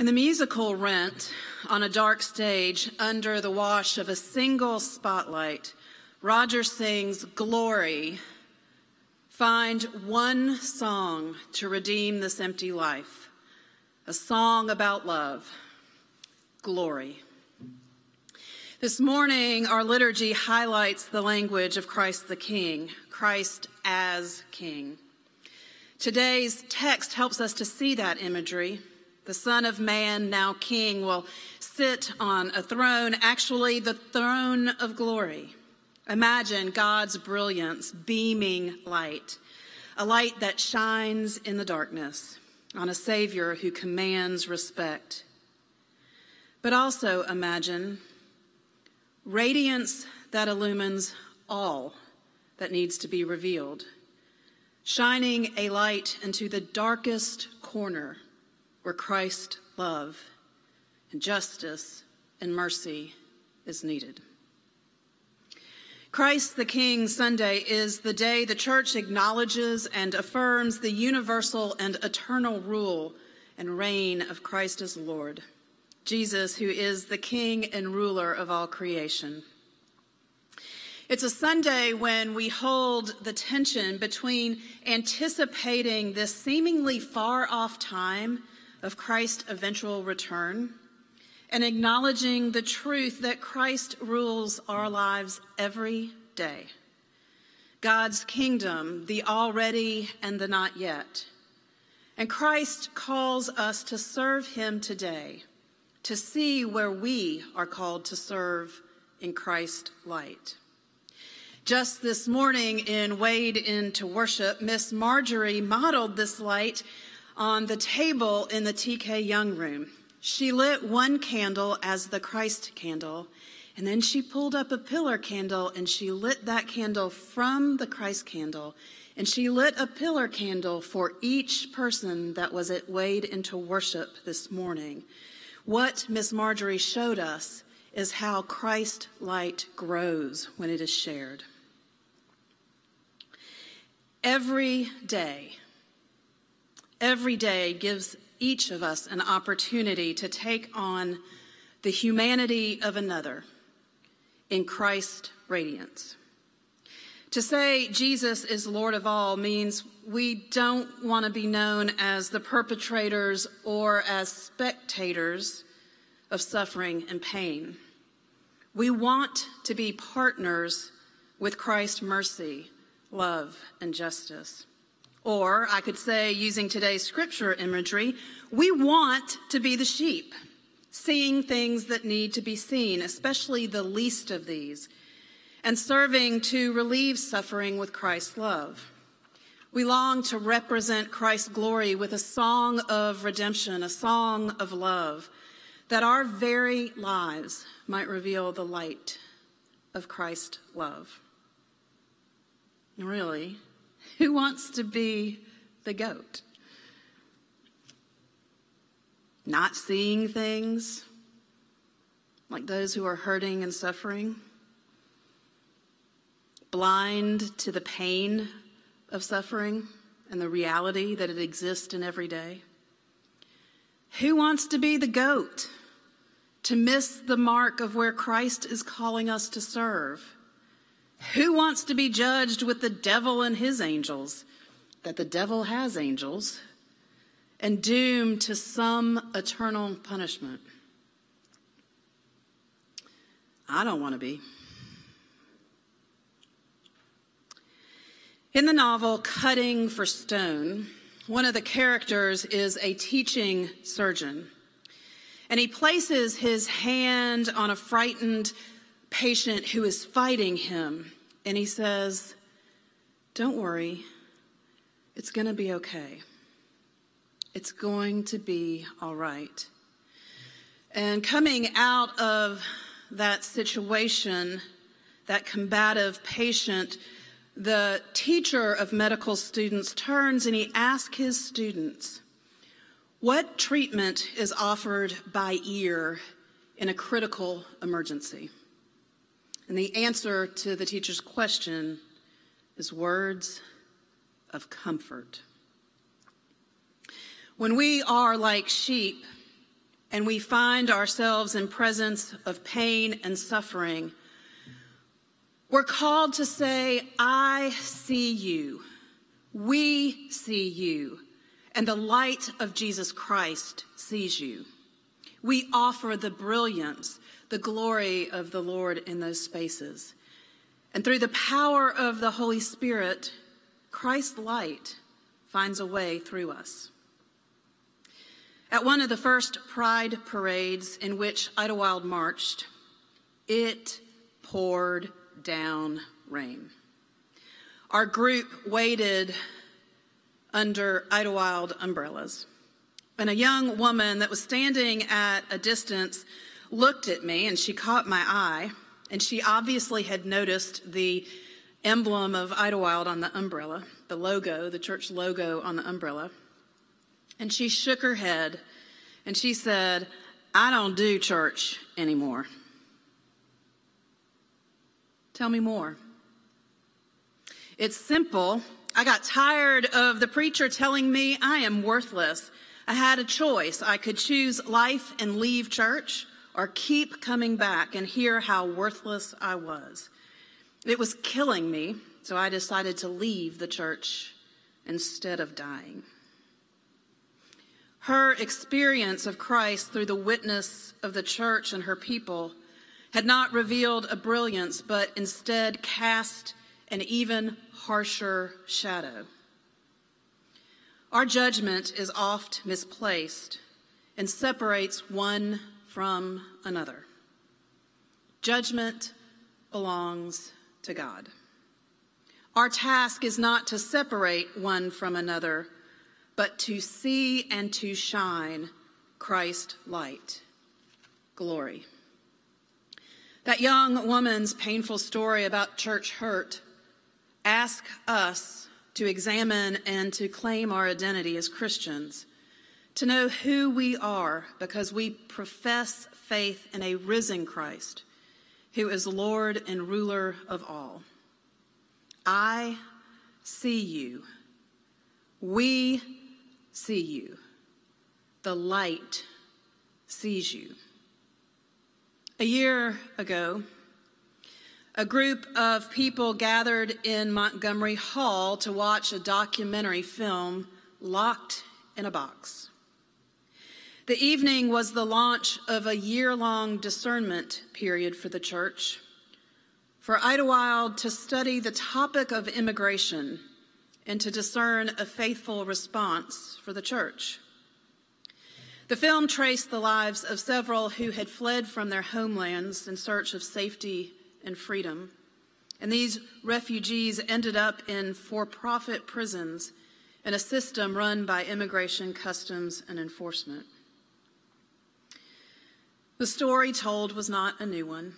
In the musical Rent, on a dark stage under the wash of a single spotlight, Roger sings Glory. Find one song to redeem this empty life, a song about love. Glory. This morning, our liturgy highlights the language of Christ the King, Christ as King. Today's text helps us to see that imagery the Son of Man, now King, will sit on a throne, actually, the throne of glory. Imagine God's brilliance beaming light, a light that shines in the darkness on a Savior who commands respect. But also imagine radiance that illumines all that needs to be revealed, shining a light into the darkest corner where Christ love and justice and mercy is needed. Christ the King Sunday is the day the church acknowledges and affirms the universal and eternal rule and reign of Christ as Lord, Jesus, who is the King and ruler of all creation. It's a Sunday when we hold the tension between anticipating this seemingly far off time of Christ's eventual return and acknowledging the truth that Christ rules our lives every day. God's kingdom, the already and the not yet. And Christ calls us to serve him today, to see where we are called to serve in Christ's light. Just this morning in Wade into Worship, Miss Marjorie modeled this light on the table in the TK Young room. She lit one candle as the Christ candle, and then she pulled up a pillar candle and she lit that candle from the Christ candle. And she lit a pillar candle for each person that was Wade into worship this morning. What Miss Marjorie showed us is how Christ light grows when it is shared. Every day, every day gives each of us an opportunity to take on the humanity of another in Christ's radiance. To say Jesus is Lord of all means we don't want to be known as the perpetrators or as spectators of suffering and pain. We want to be partners with Christ's mercy, love, and justice. Or I could say, using today's scripture imagery, we want to be the sheep, seeing things that need to be seen, especially the least of these, and serving to relieve suffering with Christ's love. We long to represent Christ's glory with a song of redemption, a song of love, that our very lives might reveal the light of Christ's love. Really, who wants to be the goat? Not seeing things like those who are hurting and suffering, blind to the pain of suffering and the reality that it exists in every day. Who wants to be the goat? To miss the mark of where Christ is calling us to serve? Who wants to be judged with the devil and his angels? That the devil has angels and doomed to some eternal punishment. I don't want to be. In the novel Cutting for Stone, one of the characters is a teaching surgeon. And he places his hand on a frightened patient who is fighting him. And he says, Don't worry, it's going to be okay. It's going to be all right. And coming out of that situation, that combative patient, the teacher of medical students turns and he asks his students, What treatment is offered by ear in a critical emergency? And the answer to the teacher's question is words of comfort. When we are like sheep, and we find ourselves in presence of pain and suffering, we're called to say, I see you. We see you. And the light of Jesus Christ sees you. We offer the brilliance, the glory of the Lord in those spaces. And through the power of the Holy Spirit, Christ's light finds a way through us. At one of the first Pride parades in which Idlewild marched, it poured down rain. Our group waited under Idlewild umbrellas. And a young woman that was standing at a distance looked at me and she caught my eye. And she obviously had noticed the emblem of Idlewild on the umbrella, the logo, the church logo on the umbrella. And she shook her head and she said, I don't do church anymore. Tell me more. It's simple. I got tired of the preacher telling me I am worthless. I had a choice. I could choose life and leave church or keep coming back and hear how worthless I was. It was killing me, so I decided to leave the church instead of dying. Her experience of Christ through the witness of the church and her people had not revealed a brilliance, but instead cast an even harsher shadow. Our judgment is oft misplaced and separates one from another. Judgment belongs to God. Our task is not to separate one from another, but to see and to shine Christ light. Glory. That young woman's painful story about church hurt ask us to examine and to claim our identity as Christians, to know who we are because we profess faith in a risen Christ who is Lord and ruler of all. I see you. We see you. The light sees you. A year ago, a group of people gathered in Montgomery Hall to watch a documentary film, Locked in a Box. The evening was the launch of a year long discernment period for the church, for Idlewild to study the topic of immigration and to discern a faithful response for the church. The film traced the lives of several who had fled from their homelands in search of safety and freedom. And these refugees ended up in for profit prisons in a system run by immigration, customs, and enforcement. The story told was not a new one.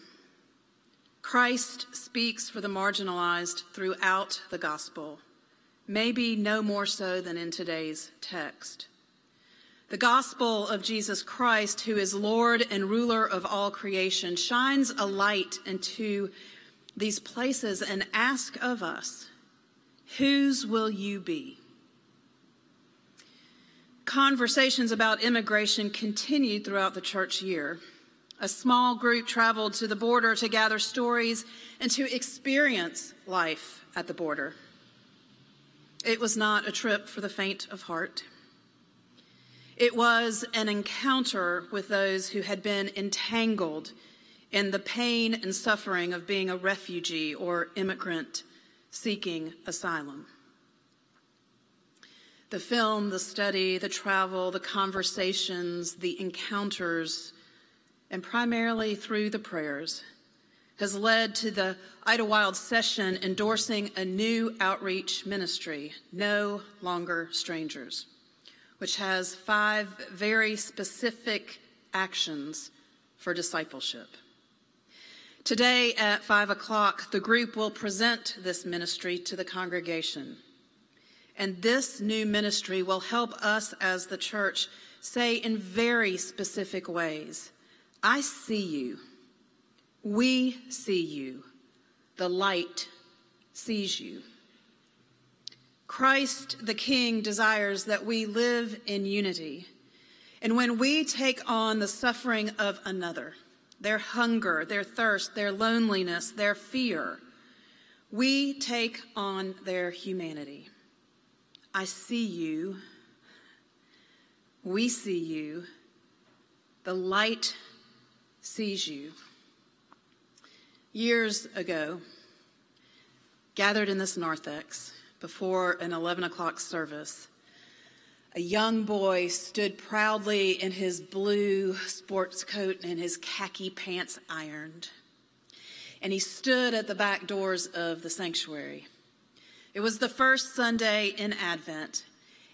Christ speaks for the marginalized throughout the gospel, maybe no more so than in today's text. The gospel of Jesus Christ, who is Lord and ruler of all creation, shines a light into these places and asks of us, Whose will you be? Conversations about immigration continued throughout the church year. A small group traveled to the border to gather stories and to experience life at the border. It was not a trip for the faint of heart. It was an encounter with those who had been entangled in the pain and suffering of being a refugee or immigrant seeking asylum. The film, the study, the travel, the conversations, the encounters, and primarily through the prayers, has led to the Idlewild session endorsing a new outreach ministry, No Longer Strangers which has five very specific actions for discipleship. Today at five o'clock, the group will present this ministry to the congregation. And this new ministry will help us as the church say in very specific ways I see you. We see you. The light sees you. Christ the King desires that we live in unity And when we take on the suffering of another, their hunger, their thirst, their loneliness, their fear, we take on their humanity. I see you. We see you. The light sees you. Years ago, gathered in this narthex before an 11 o'clock service, a young boy stood proudly in his blue sports coat and his khaki pants ironed. And he stood at the back doors of the sanctuary. It was the first Sunday in Advent,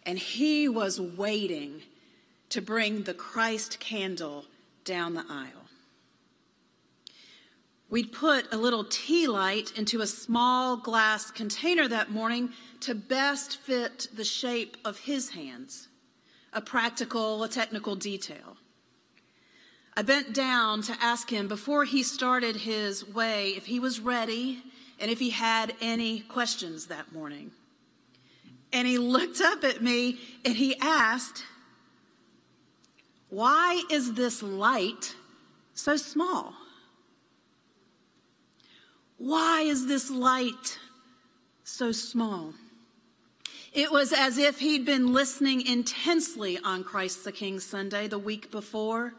and he was waiting to bring the Christ candle down the aisle. We'd put a little tea light into a small glass container that morning to best fit the shape of his hands, a practical, a technical detail. I bent down to ask him before he started his way if he was ready and if he had any questions that morning. And he looked up at me and he asked, Why is this light so small? Why is this light so small? It was as if he'd been listening intensely on Christ the King Sunday the week before.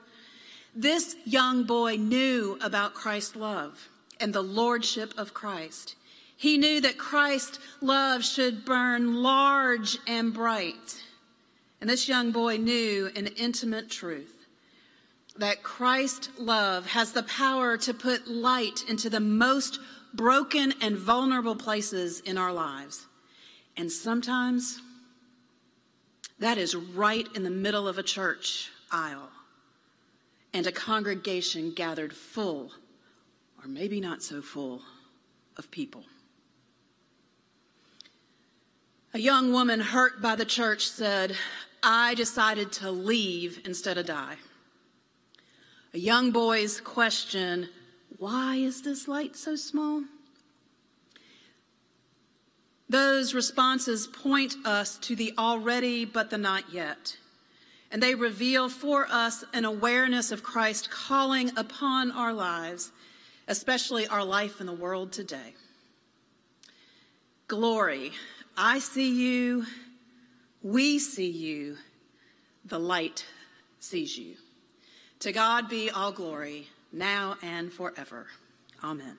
This young boy knew about Christ's love and the lordship of Christ. He knew that Christ's love should burn large and bright. And this young boy knew an intimate truth that Christ's love has the power to put light into the most broken and vulnerable places in our lives. And sometimes that is right in the middle of a church aisle and a congregation gathered full, or maybe not so full, of people. A young woman hurt by the church said, I decided to leave instead of die. A young boy's question, why is this light so small? Those responses point us to the already but the not yet. And they reveal for us an awareness of Christ calling upon our lives, especially our life in the world today. Glory, I see you, we see you, the light sees you. To God be all glory, now and forever. Amen.